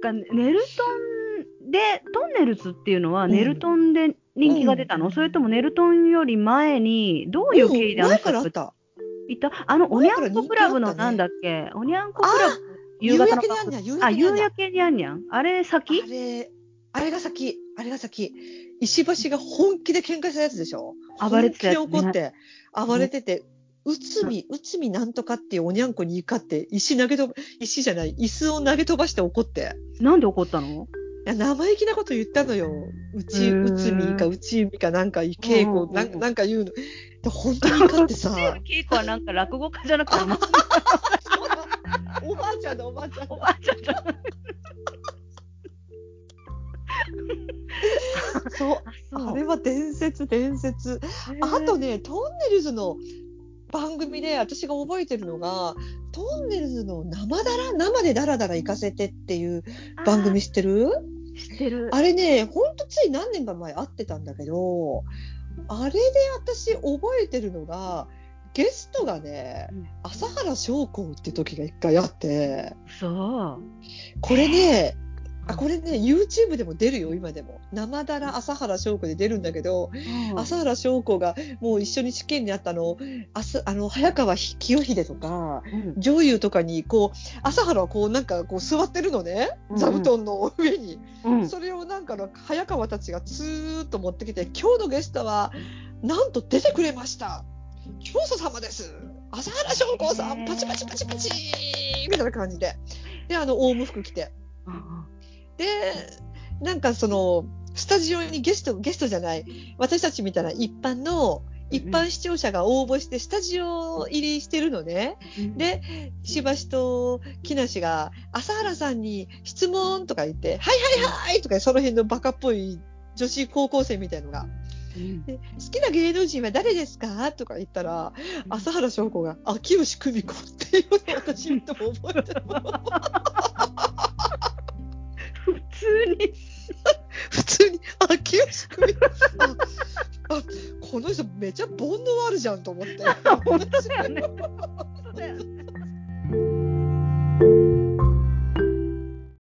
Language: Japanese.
か、ネルトンで、トンネルズっていうのは、ネルトンで人気が出たの、それともネルトンより前に、どういう経緯であの前人からあった。いた？あの、おにゃんこクラブのなんだっけ、おにゃんこクラブ、夕夕方のあ夕焼けにゃん。にゃん。あれ先？あれ、あれが先、あれが先。石橋が本気で喧嘩したやつでしょ？暴れてね。本気で怒って、暴れてて、内海、内海なんとかっていうおにゃんこに怒って、石投げとば、石じゃない、椅子を投げ飛ばして怒って。なんで怒ったの？いや、生意気なこと言ったのよ。うち、へー内海か内海かなんか、稽古、なんなんか言うの。で、本当に怒ってさ、稽古はなんか落語家じゃなくて、おばあちゃんだ、おばあちゃんおばあちゃんじゃん。そう。そうあれは伝説、伝説。あとね、トンネルズの番組で私が覚えてるのが、トンネルズの生だら、生でダラダラ行かせてっていう番組知ってる？知ってる。あれね、ほんとつい何年か前会ってたんだけど、あれで私覚えてるのが、ゲストがねうん、朝原将校って時が一回あって、そう。これね、あ、これね、YouTube でも出るよ、今でも。生だら朝原将校で出るんだけど、朝原将校がもう一緒に試験にあったの、あすあの早川清秀とか、うん女優とかに、こう、朝原はこう、なんかこう座ってるのね、うん座布団の上に。うんそれをなんかの早川たちがツーッと持ってきて、今日のゲストは、なんと出てくれました。教祖様です。朝原将校さん、パチパチパチパチみたいな感じで。で、あの、オウム服着て。で、なんかその、スタジオにゲスト、ゲストじゃない、私たちみたいな一般の、一般視聴者が応募してスタジオ入りしてるのね。うん、で、石橋と木梨が、朝原さんに質問とか言って、はいはいはいとか、その辺のバカっぽい女子高校生みたいのが、うんで好きな芸能人は誰ですかとか言ったら、朝原翔子が、秋吉久美子っていう私見ても覚えてる。この人めちゃ煩悩あるじゃんと思って。本当だよね。